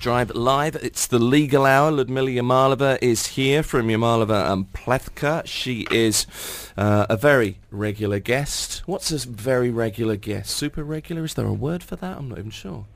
Drive Live. It's the legal hour. Ludmila Yamalova is here from Yamalova and Plewka. She is uh, a very regular guest. What's a very regular guest? Super regular? Is there a word for that? I'm not even sure.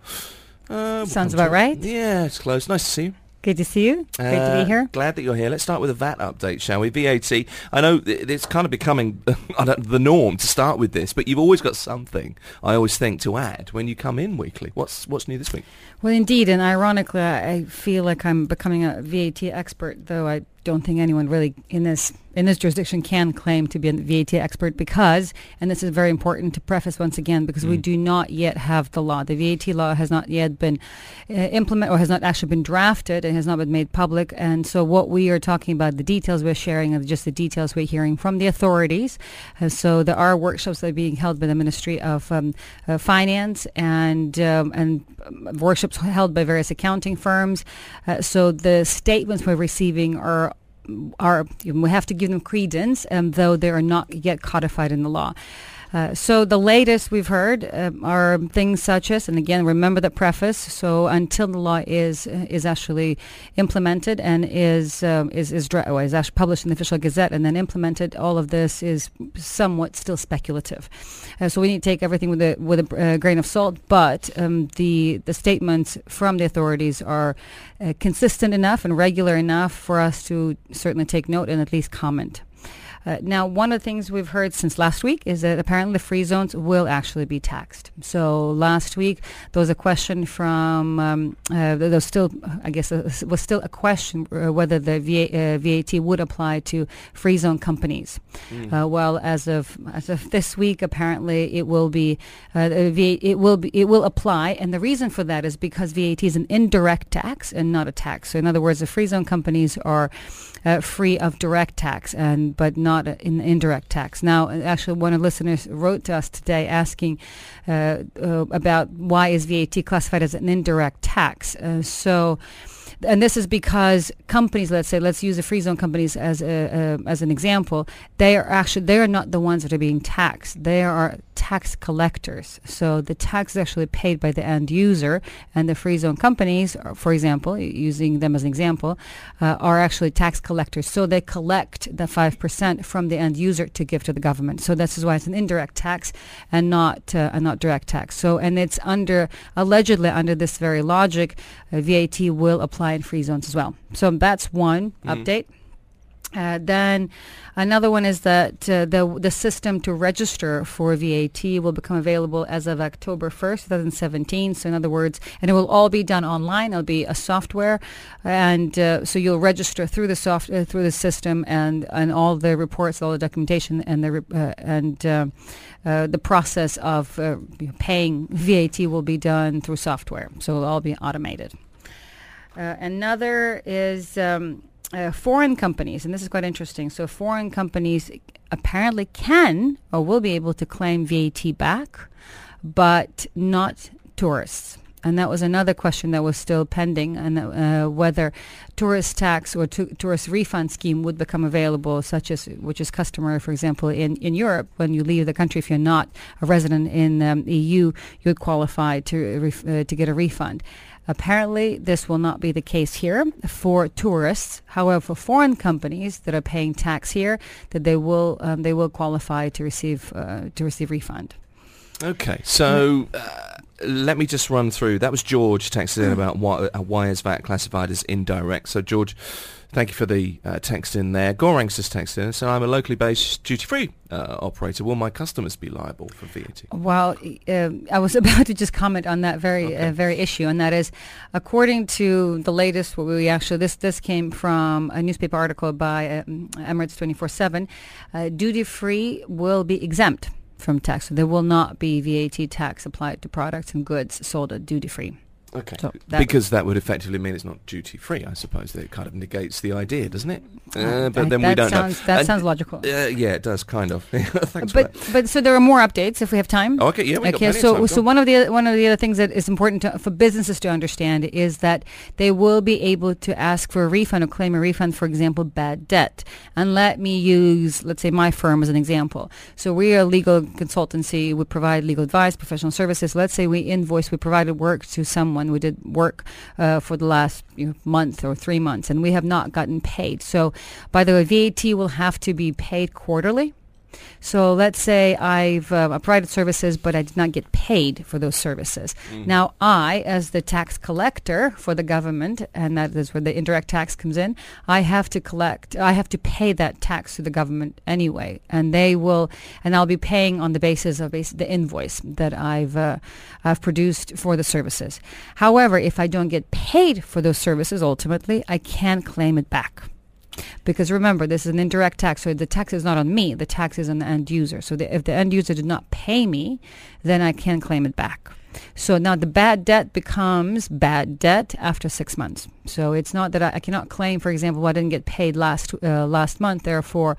Uh, Sounds about right. Yeah, it's close. Nice to see you. Good to see you. Great uh, to be here. Glad that you're here. Let's start with a VAT update, shall we? VAT. I know it's kind of becoming the norm to start with this, but you've always got something, I always think, to add when you come in weekly. What's what's new this week? Well, indeed, and ironically, I feel like I'm becoming a VAT expert, though I don't think anyone really in this in this jurisdiction can claim to be a VAT expert because, and this is very important to preface once again, because mm. we do not yet have the law. The VAT law has not yet been uh, implemented or has not actually been drafted and has not been made public. And so what we are talking about, the details we're sharing are just the details we're hearing from the authorities. Uh, so there are workshops that are being held by the Ministry of um, uh, Finance and, um, and workshops held by various accounting firms. Uh, so the statements we're receiving are are we have to give them credence, um, though they are not yet codified in the law. Uh, so the latest we've heard uh, are things such as, and again, remember the preface. So until the law is is actually implemented and is um, is is, dra- is actually published in the official gazette and then implemented, all of this is somewhat still speculative. Uh, so we need to take everything with a with a uh, grain of salt. But um, the the statements from the authorities are uh, consistent enough and regular enough for us to certainly take note and at least comment. Uh, now, one of the things we've heard since last week is that apparently the free zones will actually be taxed. So last week there was a question from um, uh, there was still, I guess, uh, was still a question uh, whether the VA, VAT uh, would apply to free zone companies. Mm. well, as of as of this week, apparently it will be it will be it will apply, and the reason for that is because VAT is an indirect tax and not a tax. So in other words, the free zone companies are free of direct tax, and but not not in indirect tax. Now, actually, one of the listeners wrote to us today asking uh, uh, about why is VAT classified as an indirect tax. Uh, so and this is because companies, let's say, let's use the free zone companies as a, as an example. They are actually they are not the ones that are being taxed. They are tax collectors. So the tax is actually paid by the end user, and the free zone companies, for example, using them as an example, uh, are actually tax collectors. So they collect the five percent from the end user to give to the government. So this is why it's an indirect tax and not uh, and not direct tax. So and it's under allegedly under this very logic, uh, VAT will apply in free zones as well. So that's one mm-hmm. update. Uh, then another one is that uh, the the system to register for VAT will become available as of October 1st, 2017. So in other words, and it will all be done online. It'll be a software, and uh, so you'll register through the soft uh, through the system, and and all the reports, all the documentation, and the uh, and uh, the process of paying VAT will be done through software. So it'll all be automated. Another is. Um, uh, foreign companies, and this is quite interesting. So, foreign companies apparently can or will be able to claim VAT back, but not tourists. And that was another question that was still pending, and uh, whether tourist tax or to- tourist refund scheme would become available, such as which is customary, for example, in, in Europe. When you leave the country, if you're not a resident in um, EU, you would qualify to uh, to get a refund. Apparently, this will not be the case here for tourists. However, for foreign companies that are paying tax here, that they will um, they will qualify to receive uh, to receive refund. Okay, so uh, let me just run through. That was George texted in about why, uh, why is VAT classified as indirect. So George, Thank you for the uh, text in there. Gorangs just texted in so I'm a locally based duty-free uh, operator. Will my customers be liable for VAT? Well, uh, I was about to just comment on that very uh, okay. very issue, and that is, according to the latest, what we actually this this came from a newspaper article by um, Emirates 24/7. Uh, duty-free will be exempt from tax, there will not be VAT tax applied to products and goods sold at duty-free. Okay. So that because that would effectively mean it's not duty free, I suppose. That it kind of negates the idea, doesn't it? Uh, but then we don't sounds, know. That sounds logical. Uh, yeah, it does kind of. Thanks but but so there are more updates if we have time. Oh, okay, yeah, we okay. so so one of the one of the other things that is important to, for businesses to understand is that they will be able to ask for a refund or claim a refund, for example, bad debt. And let me use let's say my firm as an example. So we are a legal consultancy. We provide legal advice, professional services. Let's say we invoice, we provided work to someone and we did work uh, for the last you know, month or three months, and we have not gotten paid. So, by the way, VAT will have to be paid quarterly. So let's say I've uh, provided services, but I did not get paid for those services. Mm. Now I, as the tax collector for the government, and that is where the indirect tax comes in, I have to collect, I have to pay that tax to the government anyway, and they will, and I'll be paying on the basis of bas- the invoice that I've uh, I've produced for the services. However, if I don't get paid for those services, ultimately, I can claim it back. Because remember, this is an indirect tax, so the tax is not on me. The tax is on the end user. So the, if the end user did not pay me, then I can claim it back. So now the bad debt becomes bad debt after six months. So it's not that I, I cannot claim, for example, well, I didn't get paid last uh, last month, therefore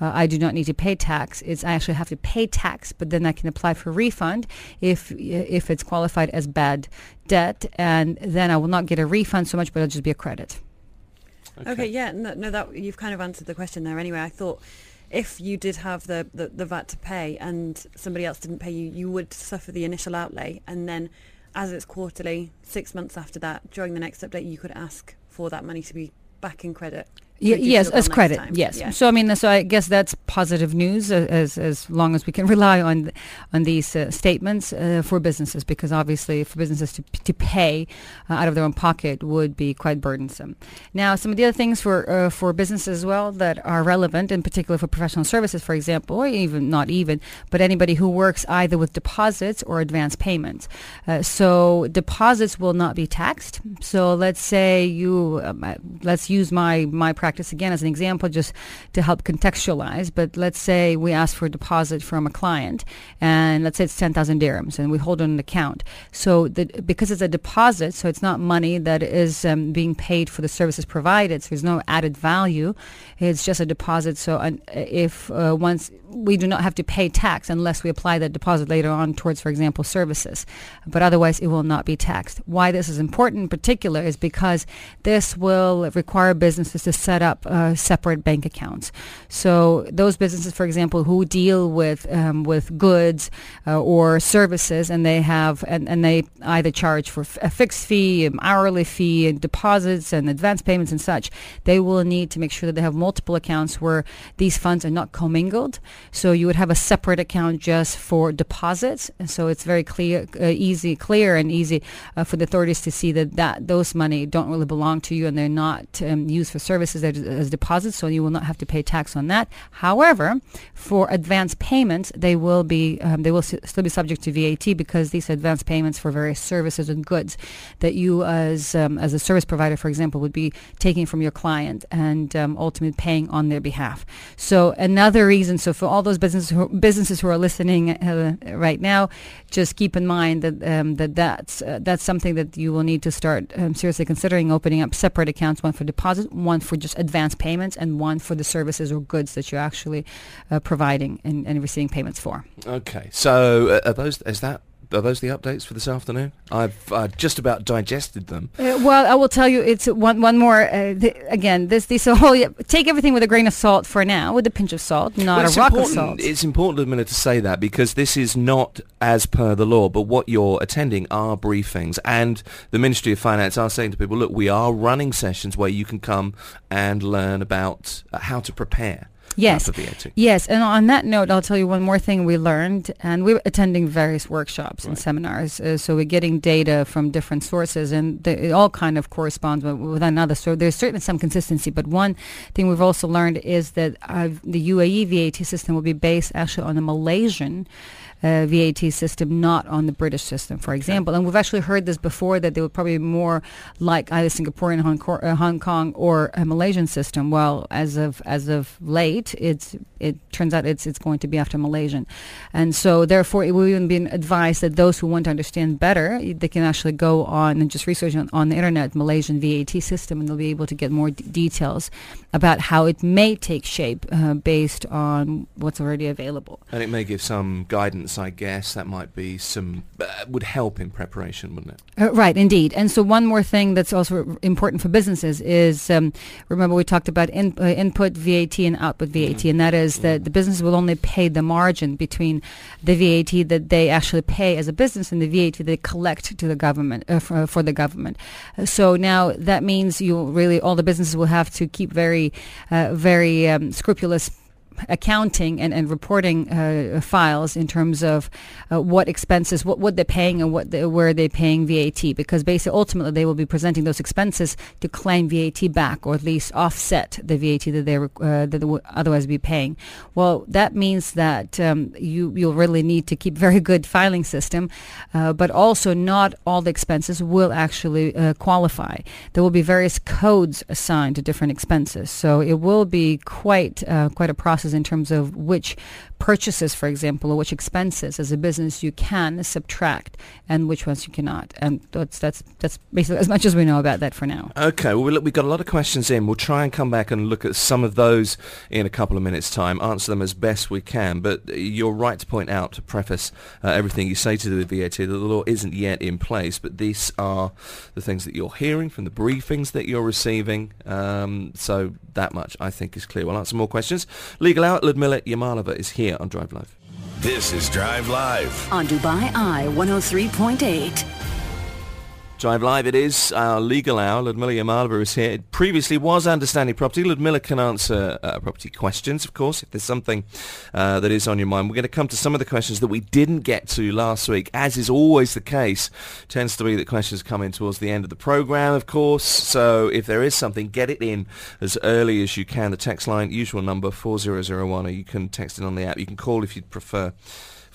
uh, I do not need to pay tax. It's I actually have to pay tax, but then I can apply for refund if if it's qualified as bad debt, and then I will not get a refund so much, but it'll just be a credit. Okay, yeah, no, no, that you've kind of answered the question there. Anyway, I thought if you did have the, the, the VAT to pay and somebody else didn't pay you, you would suffer the initial outlay, and then as it's quarterly, six months after that, during the next update, you could ask for that money to be back in credit. Reduce yes, as credit. time. Yes. Yeah. So I mean, so I guess that's positive news uh, as as long as we can rely on on these uh, statements uh, for businesses, because obviously for businesses to to pay uh, out of their own pocket would be quite burdensome. Now, some of the other things for uh, for businesses as well that are relevant, in particular for professional services, for example, or even not even, but anybody who works either with deposits or advance payments. Uh, so deposits will not be taxed. So let's say you, let's use my my practice again as an example, just to help contextualize. But let's say we ask for a deposit from a client, and let's say it's ten thousand dirhams, and we hold on an account. So the, because it's a deposit, so it's not money that is um, being paid for the services provided. So there's no added value. It's just a deposit. So uh, if uh, once we do not have to pay tax unless we apply that deposit later on towards, for example, services. But otherwise, it will not be taxed. Why this is important in particular is because this will require businesses to set up uh, separate bank accounts. So those businesses, for example, who deal with um, with goods uh, or services, and they have and, and they either charge for a fixed fee, an hourly fee, and deposits and advance payments and such, they will need to make sure that they have multiple accounts where these funds are not commingled. So you would have a separate account just for deposits. And so it's very clear, uh, easy, clear, and easy uh, for the authorities to see that, that those money don't really belong to you and they're not um, used for services as deposits. So you will not have to pay tax on that. However, for advance payments, they will be um, they will s- still be subject to VAT because these advance payments for various services and goods that you as um, as a service provider, for example, would be taking from your client and um, ultimately paying on their behalf. So another reason, so for all those businesses who, businesses who are listening uh, right now, just keep in mind that um, that that's uh, that's something that you will need to start um, seriously considering opening up separate accounts, one for deposit, one for just advance payments, and one for the services or goods that you're actually uh, providing and, and receiving payments for. Okay, so uh, are those is that are those the updates for this afternoon? I've uh, just about digested them. Uh, well, I will tell you, it's one one more. Uh, th- again, this these whole take everything with a grain of salt for now, with a pinch of salt, not Well, a rock of salt. It's important, Admina, to say that because this is not as per the law, but what you're attending are briefings, and the Ministry of Finance are saying to people, look, we are running sessions where you can come and learn about uh, how to prepare. Yes. Yes, and on that note, I'll tell you one more thing we learned, and we're attending various workshops and Right. seminars. Uh, so we're getting data from different sources, and they, it all kind of corresponds with, with another. So there's certainly some consistency. But one thing we've also learned is that uh, the UAE VAT system will be based actually on the Malaysian. Uh, VAT system, not on the British system, for example. And we've actually heard this before that they would probably be more like either Singaporean, Hong, Kor- uh, Hong Kong, or a Malaysian system. Well, as of as of late, it's it turns out it's it's going to be after Malaysian, and so therefore it will even be advised that those who want to understand better, they can actually go on and just research on, on the internet Malaysian VAT system, and they'll be able to get more d- details about how it may take shape uh, based on what's already available. And it may give some guidance I guess that might be some uh, would help in preparation, wouldn't it? Uh, right, indeed. And so one more thing that's also important for businesses is um, remember we talked about in, uh, input VAT and output VAT, mm-hmm. and that is that the business will only pay the margin between the VAT that they actually pay as a business and the VAT they collect to the government uh, for, for, the government. Uh, so now that means you really all the businesses will have to keep very, uh, very um, scrupulous accounting and, and reporting uh, files in terms of uh, what expenses, what, what they're paying and what the, where they're paying VAT because basically ultimately they will be presenting those expenses to claim VAT back or at least offset the VAT that they uh, that they would otherwise be paying. Well, that means that um, you you'll really need to keep very good filing system, uh, but also not all the expenses will actually uh, qualify. There will be various codes assigned to different expenses, so it will be quite uh, quite a process in terms of which purchases, for example, or which expenses as a business you can subtract and which ones you cannot. And that's that's that's basically as much as we know about that for now. Okay, well we've got a lot of questions in. We'll try and come back and look at some of those in a couple of minutes' time, answer them as best we can. But you're right to point out, to preface uh, everything you say to the VAT, that the law isn't yet in place, but these are the things that you're hearing from the briefings that you're receiving. Um, so that much, I think, is clear. We'll answer more questions. Legal Hour, Ludmila Yamalova is here on Drive Live. This is Drive Live on Dubai Eye 103.8. Drive Live it is, our legal hour. Ludmila Yamalova is here. It previously was Understanding Property. Ludmila can answer uh, property questions, of course, if there's something uh, that is on your mind. We're going to come to some of the questions that we didn't get to last week, as is always the case. Tends to be that questions come in towards the end of the program, of course. So if there is something, get it in as early as you can. The text line, usual number, 4001, or you can text it on the app. You can call if you'd prefer.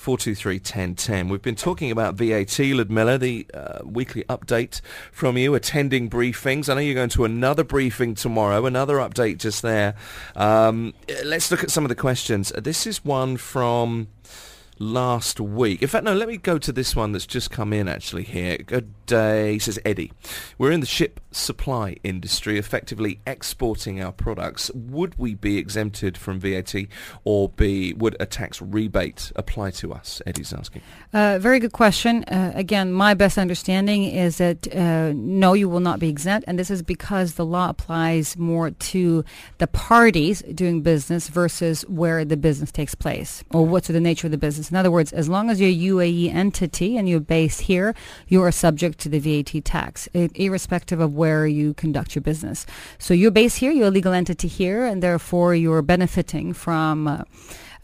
423 We've been talking about VAT, Ludmila, the uh, weekly update from you, attending briefings. I know you're going to another briefing tomorrow, another update just there. Um, let's look at some of the questions. This is one from last week. In fact, no, let me go to this one that's just come in actually here. Good day, says Eddie. We're in the ship supply industry, effectively exporting our products. Would we be exempted from VAT or be would a tax rebate apply to us? Eddie's asking. Uh, very good question. Uh, again, my best understanding is that uh, no, you will not be exempt, and this is because the law applies more to the parties doing business versus where the business takes place or what's the nature of the business. In other words, as long as you're a UAE entity and you're based here, you are subject to the VAT tax, irrespective of where you conduct your business. So you're based here, you're a legal entity here, and therefore you're benefiting from. Uh,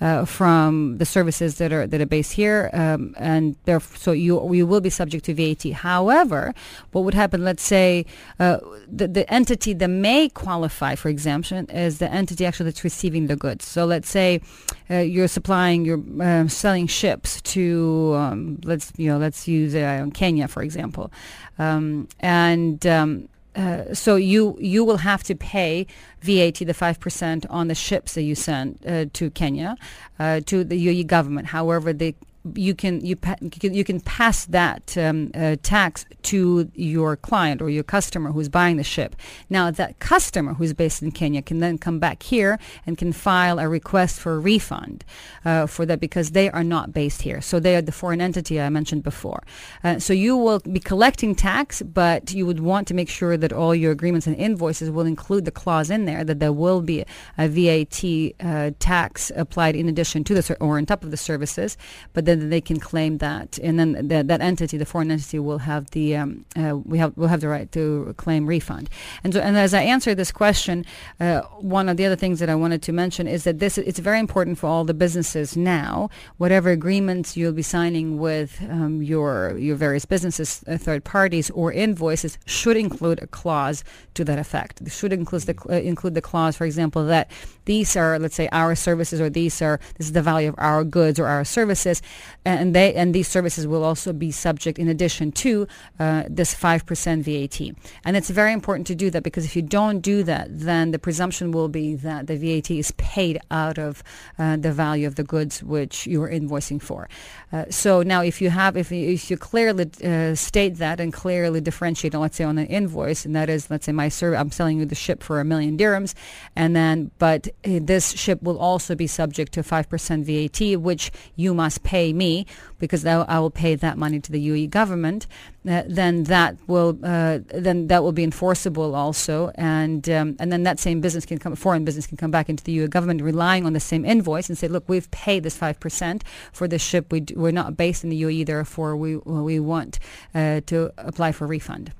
uh, from the services that are that are based here, um, and so you you will be subject to VAT. However, what would happen? Let's say uh, the the entity that may qualify for exemption is the entity actually that's receiving the goods. So let's say uh, you're supplying, you're uh, selling ships to um, let's you know let's use uh, Kenya for example, um, and um, uh, so you you will have to pay VAT, the five percent on the ships that you send uh, to Kenya, uh, to the UAE government. However, the you can you you can pass that um, uh, tax to your client or your customer who's buying the ship. Now that customer who's based in Kenya can then come back here and can file a request for a refund uh, for that because they are not based here. So they are the foreign entity I mentioned before. Uh, so you will be collecting tax, but you would want to make sure that all your agreements and invoices will include the clause in there that there will be a VAT uh, tax applied in addition to the or on top of the services, but then they can claim that, and then that, that entity, the foreign entity, will have the um, uh, we have will have the right to claim refund. And so, and as I answer this question, uh, one of the other things that I wanted to mention is that this it's very important for all the businesses now. Whatever agreements you'll be signing with um, your your various businesses, uh, third parties, or invoices should include a clause to that effect. It should include the uh, include the clause, for example, that these are let's say our services, or these are this is the value of our goods or our services and they and these services will also be subject in addition to uh, this 5% VAT. And it's very important to do that because if you don't do that, then the presumption will be that the VAT is paid out of uh, the value of the goods which you are invoicing for. Uh, so now if you have if you, if you clearly uh, state that and clearly differentiate let's say on an invoice and that is let's say my ser- I'm selling you the ship for a million dirhams and then but this ship will also be subject to 5% VAT which you must pay me because I, will pay that money to the UAE government, uh, then that will uh, then that will be enforceable also, and um, and then that same business can come, foreign business can come back into the UAE government relying on the same invoice and say, look, we've paid this five percent for this ship. We d- we're not based in the UAE, therefore we we want uh, to apply for refund.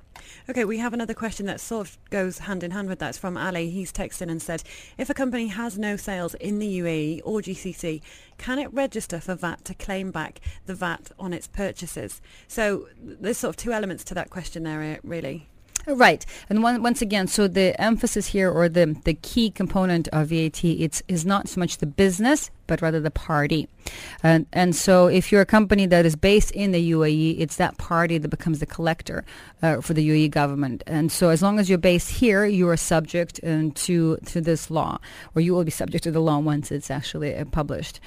Okay, we have another question that sort of goes hand in hand with that. It's from Ali. He's texted and said, if a company has no sales in the UAE or GCC, can it register for VAT to claim back the VAT on its purchases? So there's sort of two elements to that question there, eh, really. Right, and one, once again, so the emphasis here, or the the key component of VAT, it's is not so much the business, but rather the party, and and so if you're a company that is based in the UAE, it's that party that becomes the collector uh, for the UAE government, and so as long as you're based here, you are subject um, to to this law, or you will be subject to the law once it's actually uh, published.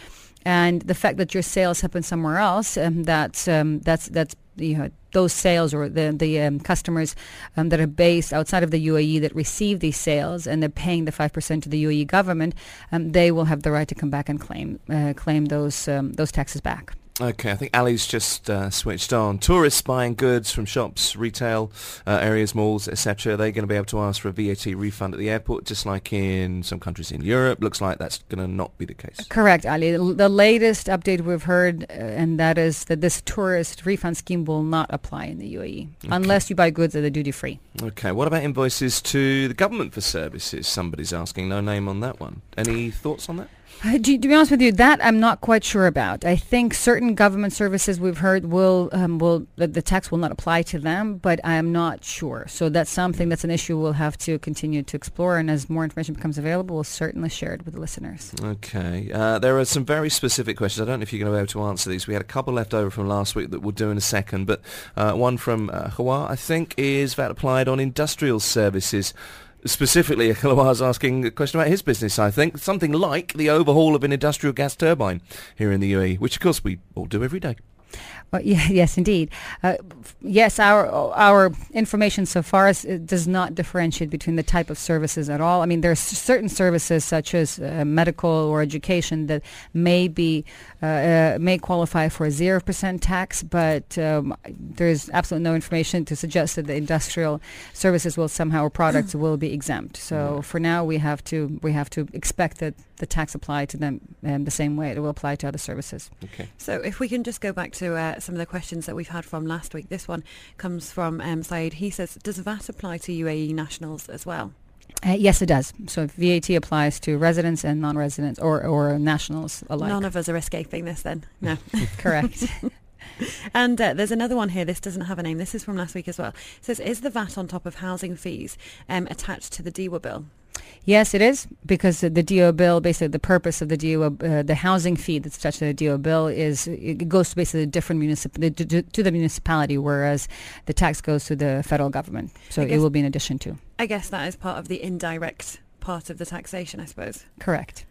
And the fact that your sales happen somewhere else, um, that's um, that's that's you know those sales or the the um, customers um, that are based outside of the UAE that receive these sales and they're paying the five percent to the UAE government, um, they will have the right to come back and claim uh, claim those um, those taxes back. Okay, I think Ali's just uh, switched on. Tourists buying goods from shops, retail uh, areas, malls, etc. They're going to be able to ask for a VAT refund at the airport, just like in some countries in Europe. Looks like that's going to not be the case. Correct, Ali. The, latest update we've heard, uh, and that is that this tourist refund scheme will not apply in the UAE unless you buy goods at the duty free. Okay, what about invoices to the government for services? Somebody's asking. No name on that one. Any thoughts on that? Uh, To, be honest with you, that I'm not quite sure about. I think certain government services we've heard will um, will the, the tax will not apply to them, but I am not sure. So that's something that's an issue we'll have to continue to explore, and as more information becomes available, we'll certainly share it with the listeners. Okay. Uh, there are some very specific questions. I don't know if you're going to be able to answer these. We had a couple left over from last week that we'll do in a second, but uh, one from uh, Hawa, I think, is VAT applied on industrial services. Specifically, Hawa's asking a question about his business, I think. Something like the overhaul of an industrial gas turbine here in the UAE, which of course we all do every day. Well, yeah, yes, indeed. Uh, yes, our our information so far is, it does not differentiate between the type of services at all. I mean, there are s- certain services such as uh, medical or education that may be uh, uh, may qualify for a zero percent tax, but um, there is absolutely no information to suggest that the industrial services will somehow or products will be exempt. So for now, we have to we have to expect that the tax apply to them um, the same way it will apply to other services. Okay. So if we can just go back to uh, some of the questions that we've had from last week. This one comes from um, Saeed. He says, does VAT apply to UAE nationals as well? Uh, yes, it does. So VAT applies to residents and non-residents or, or nationals alike. None of us are escaping this then. No. Correct. And uh, there's another one here. This doesn't have a name. This is from last week as well. It says, is the VAT on top of housing fees um, attached to the DEWA bill? yes, it is because the DEWA bill, basically the purpose of the DEWA, uh, the housing fee that's attached to the DEWA bill is it goes to basically different municip- to, the municipality, whereas the tax goes to the federal government. So I it will be in addition to. I guess that is part of the indirect part of the taxation, I suppose. Correct.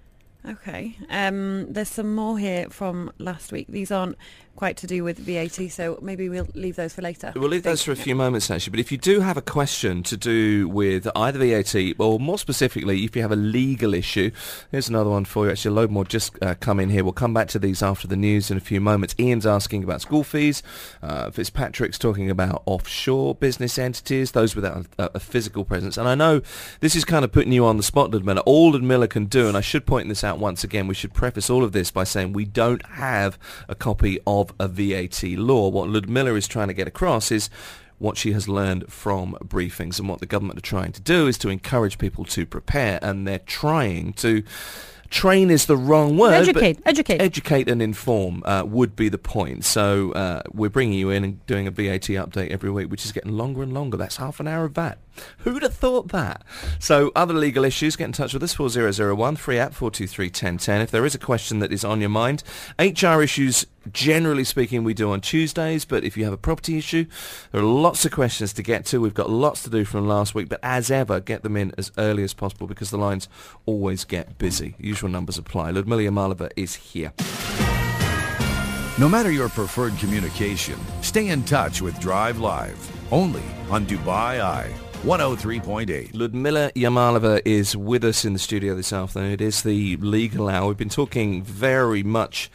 Okay. Um, there's some more here from last week. These aren't quite to do with VAT, so maybe we'll leave those for later. We'll leave those for a few moments actually, but if you do have a question to do with either VAT or more specifically if you have a legal issue, here's another one for you. Actually, a load more just uh, come in here. We'll come back to these after the news in a few moments. Ian's asking about school fees. Uh, Fitzpatrick's talking about offshore business entities, those without a, a physical presence. And I know this is kind of putting you on the spot, Ludmila. All Ludmila can do, and I should point this out once again, we should preface all of this by saying we don't have a copy of a VAT law. What Ludmila is trying to get across is what she has learned from briefings and what the government are trying to do is to encourage people to prepare and they're trying to train is the wrong word but Educate, educate. educate and inform uh, would be the point. So uh, we're bringing you in and doing a VAT update every week which is getting longer and longer. That's half an hour of VAT who'd have thought that? So other legal issues get in touch with us 4001 free app 423 1010 if there is a question that is on your mind HR issues generally speaking we do on Tuesdays but if you have a property issue there are lots of questions to get to we've got lots to do from last week but as ever get them in as early as possible because the lines always get busy usual numbers apply Ludmila Yamalova is here No matter your preferred communication, stay in touch with Drive Live, only on Dubai Eye. 103.8. Ludmila Yamalova is with us in the studio this afternoon. It is the legal hour. We've been talking very much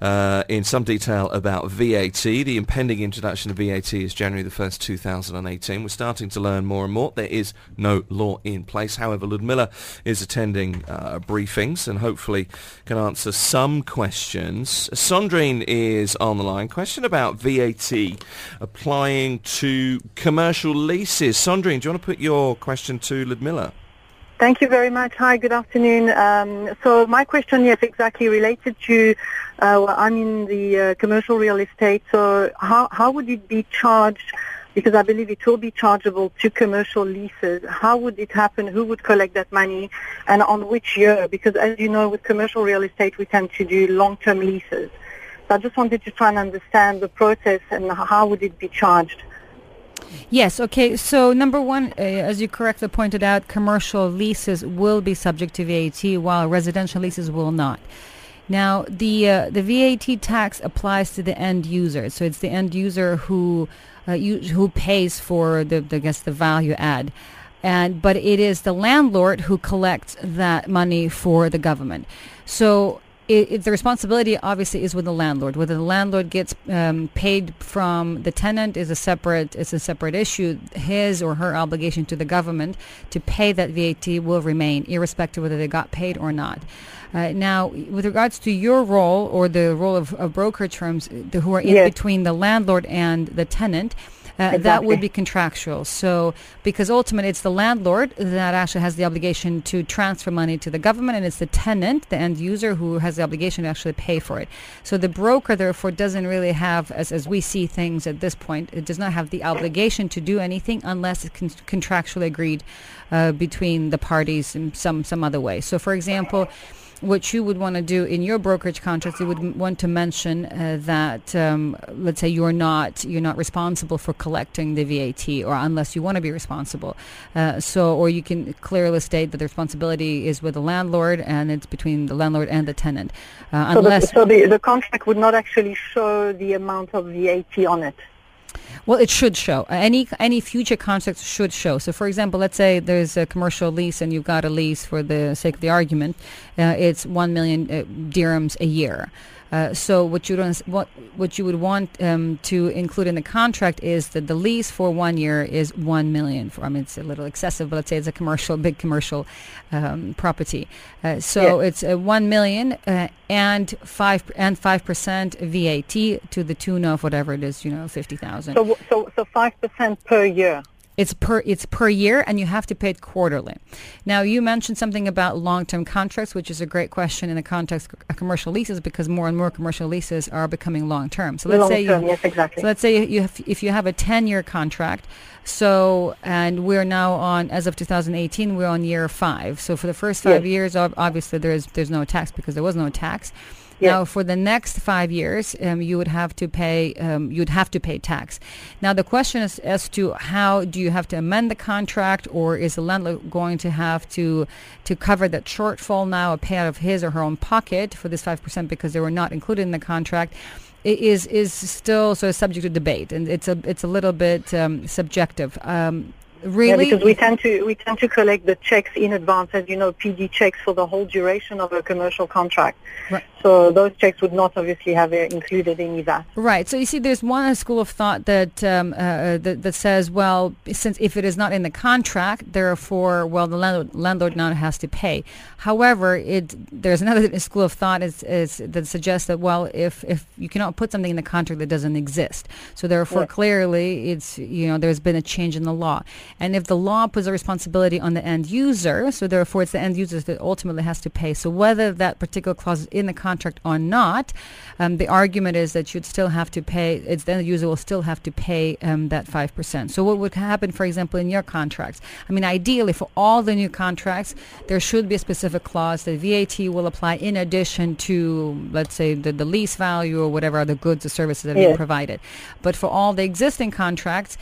uh, in some detail about VAT. The impending introduction of VAT is January the 1st, 2018. We're starting to learn more and more. There is no law in place. However, Ludmila is attending uh, briefings and hopefully can answer some questions. Sandrine is on the line. Question about VAT applying to commercial leases. Sandrine, do you want to put your question to Ludmila? Thank you very much. Hi, good afternoon. Um, so my question is exactly related to, uh, well, I'm in the uh, commercial real estate, so how, how would it be charged? Because I believe it will be chargeable to commercial leases. How would it happen? Who would collect that money? And on which year? Because as you know, with commercial real estate, we tend to do long-term leases. So I just wanted to try and understand the process and how would it be charged? Yes, okay. So number one, uh, as you correctly pointed out, commercial leases will be subject to VAT while residential leases will not. Now, the uh, the VAT tax applies to the end user, so it's the end user who uh, you, who pays for the, the I guess the value add, and but it is the landlord who collects that money for the government. So it, it, the responsibility obviously is with the landlord. Whether the landlord gets um, paid from the tenant is a separate is a separate issue. His or her obligation to the government to pay that VAT will remain, irrespective whether they got paid or not. Uh, now, with regards to your role or the role of, of brokerage firms who are in Yes. between the landlord and the tenant, uh, that would be contractual. So, because ultimately it's the landlord that actually has the obligation to transfer money to the government, and it's the tenant, the end user, who has the obligation to actually pay for it. So, the broker, therefore, doesn't really have, as, as we see things at this point, it does not have the obligation to do anything unless it's con- contractually agreed uh, between the parties in some, some other way. So, for example, what you would want to do in your brokerage contracts, you would want to mention uh, that, um, let's say you're not you're not responsible for collecting the VAT, or unless you want to be responsible. Uh, so, or you can clearly state that the responsibility is with the landlord, and it's between the landlord and the tenant, uh, So, the, unless so the, the contract would not actually show the amount of VAT on it. Well, it should show. Any any future contracts should show. So, for example, let's say there's a commercial lease and you've got a lease for the sake of the argument. Uh, it's one million uh, dirhams a year. Uh, so what you don't, what what you would want um, to include in the contract is that the lease for one year is one million. For I mean, it's a little excessive, but let's say it's a commercial, big commercial um, property. Uh, so it's uh, one million uh, and five and five percent VAT to the tune of whatever it is, you know, fifty thousand. So, so, so 5% per year. It's per it's per year, and you have to pay it quarterly. Now, you mentioned something about long-term contracts, which is a great question in the context of commercial leases, because more and more commercial leases are becoming long-term. So let's say Long-term, you, yes, exactly. so let's say you have, if you have a 10-year contract, so and we're now on as of 2018, we're on year five. So for the first five Yes. years, obviously there is there's no tax because there was no tax. Yes. Now, for the next five years, um, you would have to pay. Um, you'd have to pay tax. Now, the question is as to how do you have to amend the contract, or is the landlord going to have to to cover that shortfall now, or pay out of his or her own pocket for this five percent because they were not included in the contract? i- Is is still sort of subject to debate, and it's a it's a little bit um, subjective. Um, Yeah, because we tend to we tend to collect the checks in advance, as you know, PD checks for the whole duration of a commercial contract. Right. So those checks would not obviously have uh, included any that. Right. So you see, there's one school of thought that um, uh, that, that says, well, since if it is not in the contract, therefore, well, the landlord, landlord now has to pay. However, it there's another school of thought is, is that suggests that well, if if you cannot put something in the contract that doesn't exist, so therefore, clearly, it's you know there's been a change in the law, and if the law puts a responsibility on the end user, so therefore it's the end user that ultimately has to pay. So whether that particular clause is in the contract or not, um, the argument is that you'd still have to pay. It's the end user will still have to pay um, that five percent. So what would happen, for example, in your contracts? I mean, ideally for all the new contracts, there should be a specific clause that VAT will apply in addition to, let's say, the, the lease value or whatever other goods or services that are being provided. But for all the existing contracts.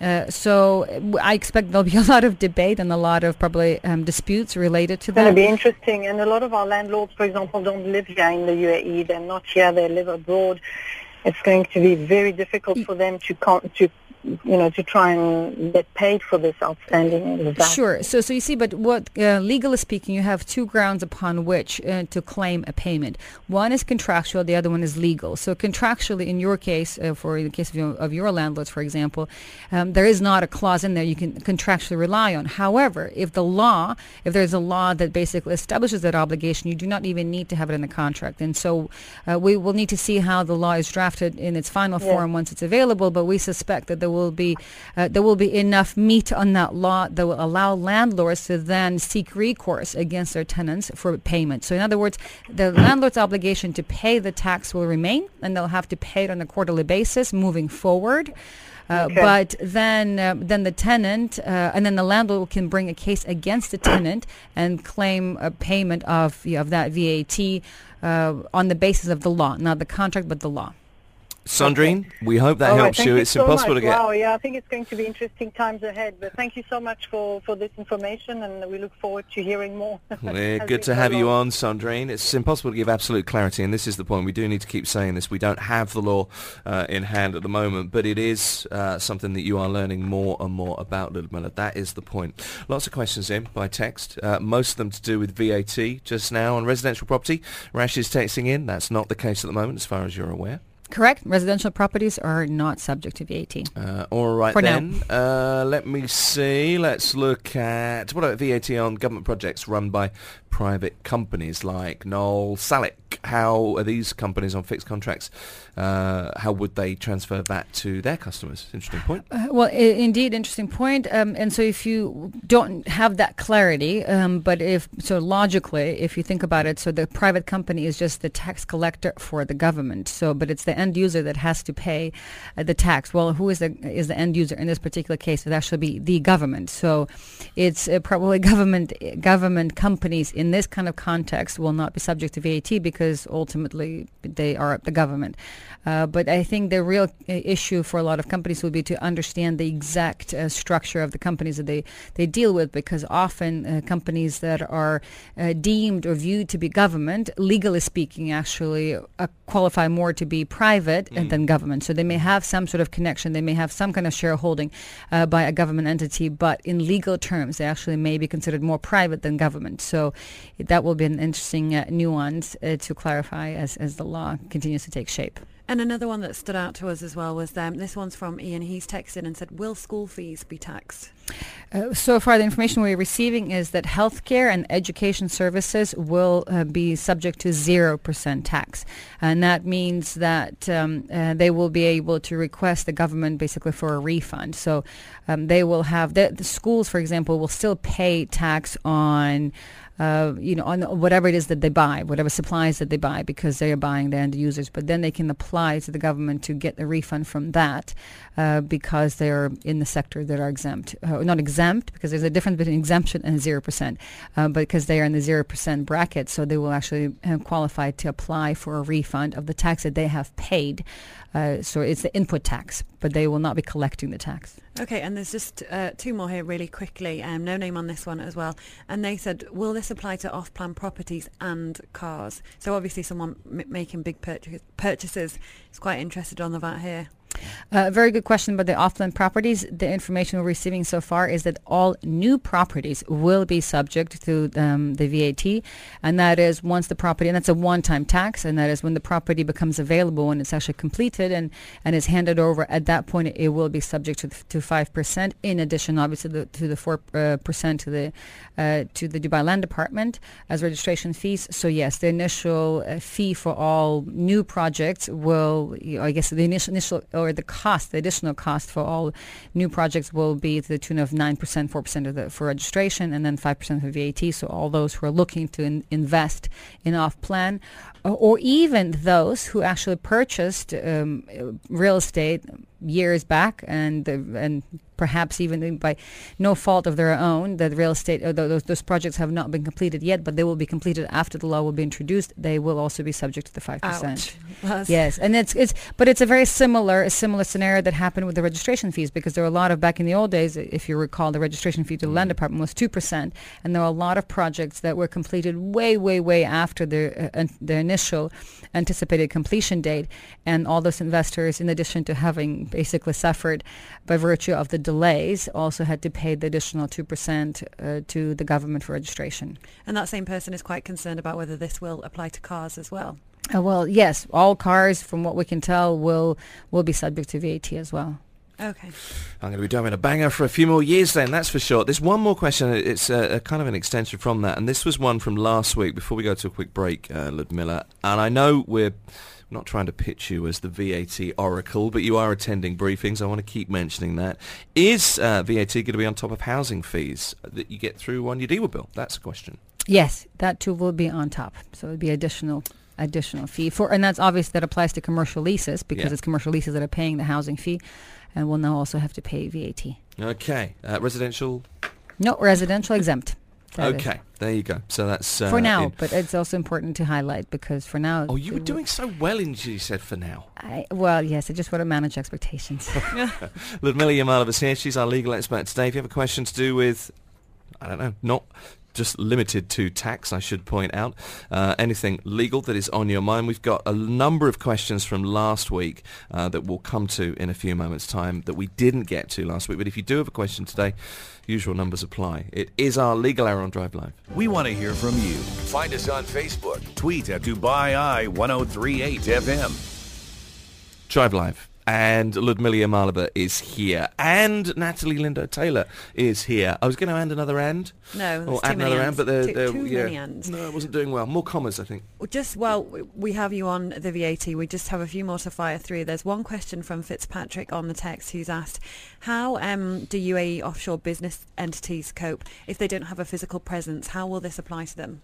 Uh, so I expect there'll be a lot of debate and a lot of probably um, disputes related to It's going to be interesting. And a lot of our landlords, for example, don't live here in the UAE. They're not here. They live abroad. It's going to be very difficult for them to con- to you know, to try and get paid for this outstanding VAT. Sure. So, so you see, but what uh, legally speaking, you have two grounds upon which uh, to claim a payment. One is contractual, the other one is legal. So, contractually, in your case, uh, for the case of your, of your landlords, for example, um, there is not a clause in there you can contractually rely on. However, if the law, if there's a law that basically establishes that obligation, you do not even need to have it in the contract. And so, uh, we will need to see how the law is drafted in its final Yeah. form once it's available. But we suspect that there will be uh, there will be enough meat on that law that will allow landlords to then seek recourse against their tenants for payment. So in other words, the landlord's obligation to pay the tax will remain, and they'll have to pay it on a quarterly basis moving forward. Uh, Okay. But then, uh, then the tenant, uh, and then the landlord can bring a case against the tenant and claim a payment of of that VAT uh, on the basis of the law, not the contract, but the law. Sandrine, we hope that All right, helps thank you. It's so impossible much. to get. Wow, yeah, I think it's going to be interesting times ahead. But thank you so much for, for this information, and we look forward to hearing more. We're good to have you on, Sandrine. It's impossible to give absolute clarity, and this is the point. We do need to keep saying this. We don't have the law uh, in hand at the moment, but it is uh, something that you are learning more and more about, Ludmila. That is the point. Lots of questions in by text, uh, most of them to do with VAT just now on residential property. Rash is texting in. That's not the case at the moment, as far as you're aware. Correct. Residential properties are not subject to VAT. Uh, all right For now. then. Uh, let me see. Let's look at what about VAT on government projects run by private companies like Noel Salick. How are these companies on fixed contracts? Uh, how would they transfer that to their customers? Interesting point. Uh, well, I- indeed, interesting point. Um, and so, if you don't have that clarity, um, but if so, logically, if you think about it, so the private company is just the tax collector for the government. So, but it's the end user that has to pay uh, the tax. Well, who is the is the end user in this particular case? Would actually be the government. So, it's uh, probably government government companies in this kind of context will not be subject to VAT because ultimately they are the government. Uh, but I think the real uh, issue for a lot of companies would be to understand the exact uh, structure of the companies that they, they deal with because often uh, companies that are deemed or viewed to be government, legally speaking, actually qualify more to be private uh, than government. So they may have some sort of connection, they may have some kind of shareholding uh, by a government entity, but in legal terms, they actually may be considered more private than government. So that will be an interesting uh, nuance uh, to clarify as, as the law continues to take shape. And another one that stood out to us as well was um, this one's from Ian. He's texted and said, "Will school fees be taxed?" Uh, so far, the information we're receiving is that healthcare and education services will uh, be subject to 0% tax. And that means that um, uh, they will be able to request the government basically for a refund. So um, they will have, the, the schools, for example, will still pay tax on uh, you know, on whatever it is that they buy, whatever supplies that they buy, because they are buying the end users. But then they can apply to the government to get a refund from that uh, because they are in the sector that are exempt. Uh, not exempt, because there's a difference between exemption and 0%, uh, but because they are in the 0% bracket, so they will actually uh, qualify to apply for a refund of the tax that they have paid. Uh, so it's the input tax, but they will not be collecting the tax. Okay, and there's just uh, two more here really quickly. Um, no name on this one as well. And they said, will this apply to off-plan properties and cars? So obviously someone m- making big purchase- purchases is quite interested on the VAT here. Uh, very good question about the off-plan properties. The information we're receiving so far is that all new properties will be subject to um, the VAT, and that is once the property, and that's a one-time tax, and that is when the property becomes available and it's actually completed and, and is handed over. At that point, it will be subject to to five percent. In addition, obviously, the, to the four uh, percent to the uh, to the Dubai Land Department as registration fees. So yes, the initial uh, fee for all new projects will, I guess, the initial initial or the cost, the additional cost for all new projects will be to the tune of nine percent, four percent of the for registration, and then five percent for VAT. So all those who are looking to in, invest in off-plan, uh, or even those who actually purchased um, real estate years back and and perhaps even by no fault of their own that real estate uh, those, those projects have not been completed yet but they will be completed after the law will be introduced they will also be subject to the 5% Ouch. Yes, and it's it's but it's a very similar similar scenario that happened with the registration fees because there were a lot of back in the old days, if you recall, the registration fee to the land department was two percent, and there were a lot of projects that were completed way, way, way after the uh, the initial anticipated completion date, and all those investors, in addition to having basically suffered by virtue of the delays, also had to pay the additional two percent uh, to the government for registration. And that same person is quite concerned about whether this will apply to cars as well. Uh, well, yes, all cars, from what we can tell, will will be subject to VAT as well. Okay. I'm going to be driving a banger for a few more years then, that's for sure. There's one more question. It's a, a kind of an extension from that. And this was one from last week before we go to a quick break, uh, Ludmila. And I know we're not trying to pitch you as the VAT oracle, but you are attending briefings. I want to keep mentioning that. Is uh, VAT going to be on top of housing fees that you get through on your DEWA bill? That's a question. Yes, that too will be on top. So it would be additional additional fee for, and that's obvious that applies to commercial leases because Yeah. it's commercial leases that are paying the housing fee, and will now also have to pay VAT. Okay. Uh, residential? No, residential exempt. That is. Okay. There you go. So that's... Uh, for now, in- but it's also important to highlight because for now. Oh, you were doing so well in, you said, for now. I, well, yes, I just want to manage expectations. Ludmila Yamalova is here. She's our legal expert today. If you have a question to do with, I don't know, not just limited to tax, I should point out, uh, anything legal that is on your mind, we've got a number of questions from last week uh, that we'll come to in a few moments' time that we didn't get to last week. But if you do have a question today, usual numbers apply. It is our Legal Hour on Drive Live. We want to hear from you. Find us on Facebook. Tweet at Dubai Eye 1038 FM. Drive Live. And Ludmila Yamalova is here. And Natalie Lindo Taylor is here. I was going to add another and. No, or too add many another and, but they're, Too- they're- too yeah. many ands. No, it wasn't doing well. More commas, I think. Well, Just while we have you on the VAT, we just have a few more to fire through. There's one question from Fitzpatrick on the text who's asked, how um, do UAE offshore business entities cope if they don't have a physical presence? How will this apply to them?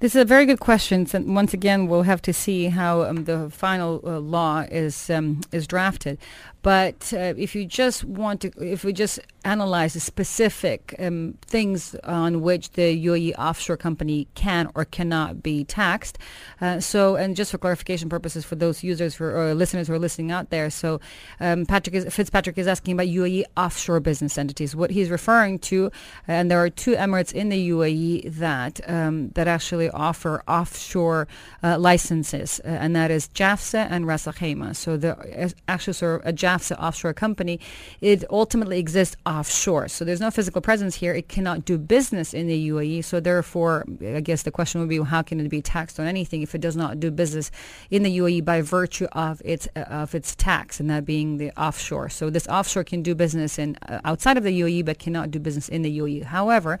This is a very good question. And once again, we'll have to see how um, the final uh, law is um, is drafted. But uh, if you just want to, if we just analyze the specific um, things on which the UAE offshore company can or cannot be taxed, uh, so and just for clarification purposes for those users who are, or listeners who are listening out there, so um, Patrick is, Fitzpatrick is asking about UAE offshore business entities. What he's referring to, and there are two emirates in the UAE that um, that actually offer offshore uh, licenses, uh, and that is JAFZA and Ras Al Khaimah. So the uh, actually sort of a JAFZA offshore company, it ultimately exists offshore. So there's no physical presence here. It cannot do business in the UAE. So therefore, I guess the question would be, how can it be taxed on anything if it does not do business in the UAE by virtue of its uh, of its tax, and that being the offshore. So this offshore can do business in uh, outside of the UAE, but cannot do business in the UAE. However,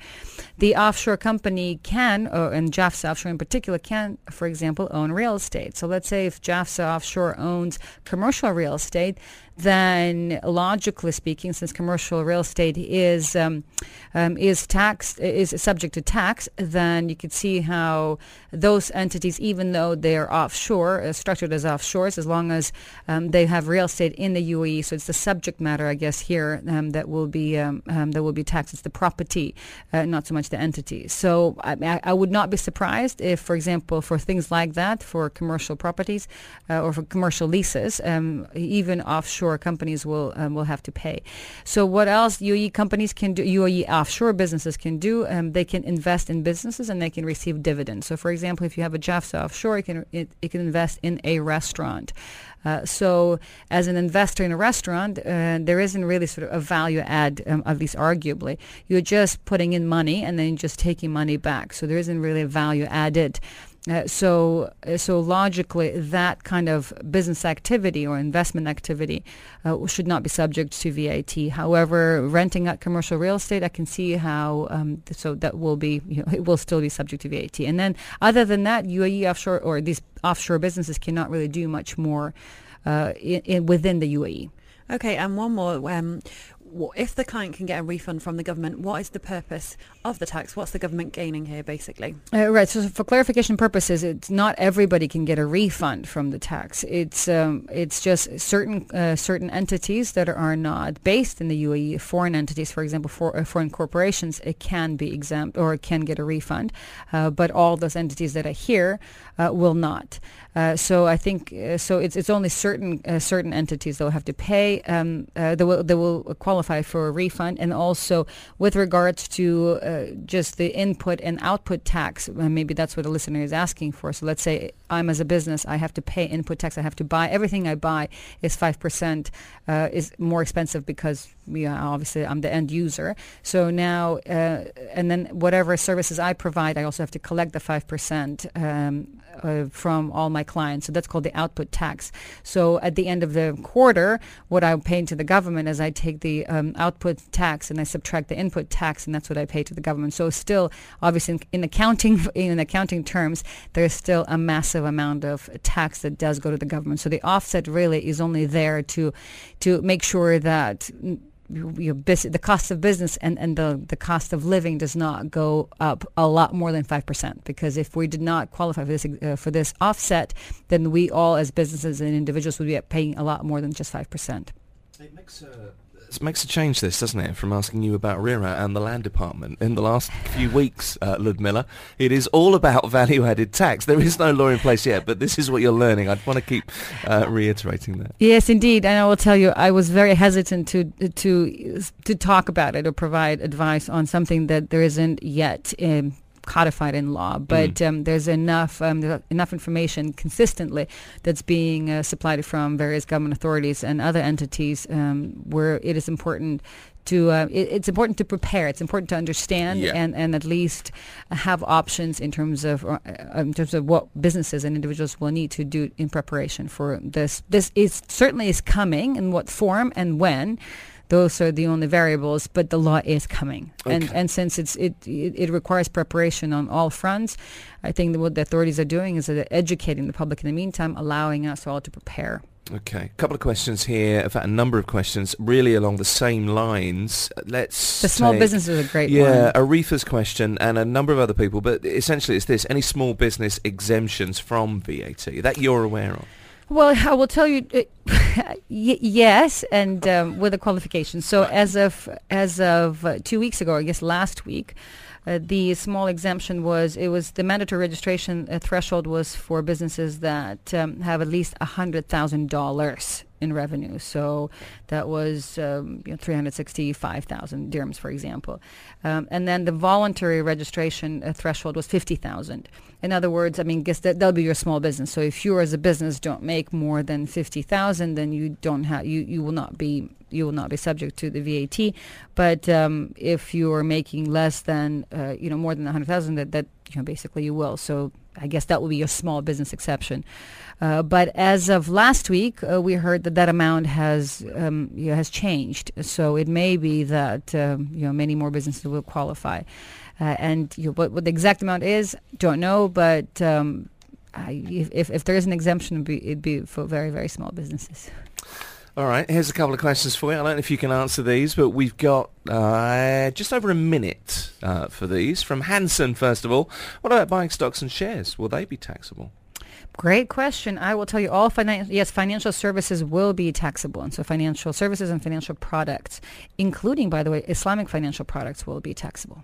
the offshore company can, uh, and JAFZA offshore in particular, can, for example, own real estate. So let's say if JAFZA offshore owns commercial real estate, then logically speaking, since commercial real estate is um, um, is taxed is subject to tax, then you could see how those entities, even though they are offshore, uh, structured as offshores, as long as um, they have real estate in the UAE, so it's the subject matter, I guess, here um, that will be um, um, that will be taxed. It's the property, uh, not so much the entity. So I, I- would not be surprised if, for example, for things like that, for commercial properties uh, or for commercial leases, even offshore companies will um, will have to pay. So what else UAE companies can do? UAE offshore businesses can do? Um, they can invest in businesses and they can receive dividends. So, for example, if you have a JAFZA offshore, it can it, it can invest in a restaurant. Uh, so, as an investor in a restaurant, uh, there isn't really sort of a value add, um, at least arguably. You're just putting in money and then just taking money back. So there isn't really a value added. Uh, so, uh, so logically, that kind of business activity or investment activity uh, should not be subject to VAT. However, renting out commercial real estate, I can see how. Um, so that will be, you know, it will still be subject to VAT. And then, other than that, UAE offshore or these offshore businesses cannot really do much more uh, in, in, within the UAE. Okay, and one more. Um, what, if the client can get a refund from the government, what is the purpose of the tax? What's the government gaining here, basically? Uh, right. So for clarification purposes, it's not everybody can get a refund from the tax. It's um, it's just certain uh, certain entities that are not based in the UAE, foreign entities, for example, for, uh, foreign corporations, it can be exempt or can get a refund, uh, but all those entities that are here uh, will not. Uh, so I think uh, so. It's it's only certain uh, certain entities that will have to pay. Um, uh, they will they will qualify for a refund, and also with regards to uh, just the input and output tax. maybe that's what a listener is asking for. So let's say I'm as a business, I have to pay input tax. I have to buy everything I buy is five percent is more expensive because yeah, obviously I'm the end user. So now and then whatever services I provide, I also have to collect the five percent. Um, uh, from all my clients. So that's called the output tax. So at the end of the quarter, what I'm paying to the government is I take the um, output tax and I subtract the input tax, and that's what I pay to the government. So still, obviously, in, in accounting in accounting terms, there's still a massive amount of tax that does go to the government. So the offset really is only there to to make sure that your the cost of business and, and the, the cost of living does not go up a lot more than 5% because if we did not qualify for this uh, for this offset then we all as businesses and individuals would be paying a lot more than just 5%. It makes a makes a change, this, doesn't it, from asking you about RERA and the land department in the last few weeks, uh, Ludmila. It is all about value-added tax. There is no law in place yet, but this is what you're learning. I want to keep uh, reiterating that. Yes, indeed, and I will tell you, I was very hesitant to to to talk about it or provide advice on something that there isn't yet. Codified in law, but mm. um, there's enough um, there's enough information consistently that's being uh, supplied from various government authorities and other entities um, where it is important to uh, it, it's important to prepare. It's important to understand yeah. and, and at least have options in terms of uh, in terms of what businesses and individuals will need to do in preparation for this. This is certainly is coming in what form and when those are the only variables, but the law is coming. Okay. And and since it's it, it, it requires preparation on all fronts, I think that what the authorities are doing is educating the public in the meantime, allowing us all to prepare. Okay, a couple of questions here. In fact, a number of questions really along the same lines. Let's the small business is a great one. yeah, one. Aretha's question and a number of other people, but essentially it's this: any small business exemptions from VAT that you're aware of? Well, I will tell you, uh, y- yes, and um, with a qualification. So as of as of uh, two weeks ago, I guess last week, uh, the small exemption was it was the mandatory registration uh, threshold was for businesses that um, have at least a hundred thousand dollars in revenue. So that was um, you know, 365,000 dirhams, for example. Um, and then the voluntary registration uh, threshold was 50,000. In other words, I mean, guess that that'll be your small business. So if you as a business don't make more than 50,000, then you don't have you, you will not be you will not be subject to the VAT. But um, if you are making less than uh, you know more than 100,000, that that you know basically you will. So I guess that will be a small business exception. Uh, but as of last week, uh, we heard that that amount has um, you know, has changed. So it may be that um, you know many more businesses will qualify. Uh, and you know, what, what the exact amount is, don't know. But um, I, if if there is an exemption, it'd be, it'd be for very very small businesses. All right, here's a couple of questions for you. I don't know if you can answer these, but we've got uh, just over a minute uh, for these. From Hanson, first of all, what about buying stocks and shares? Will they be taxable? Great question. I will tell you all financial yes, financial services will be taxable. And so financial services and financial products, including by the way, Islamic financial products will be taxable.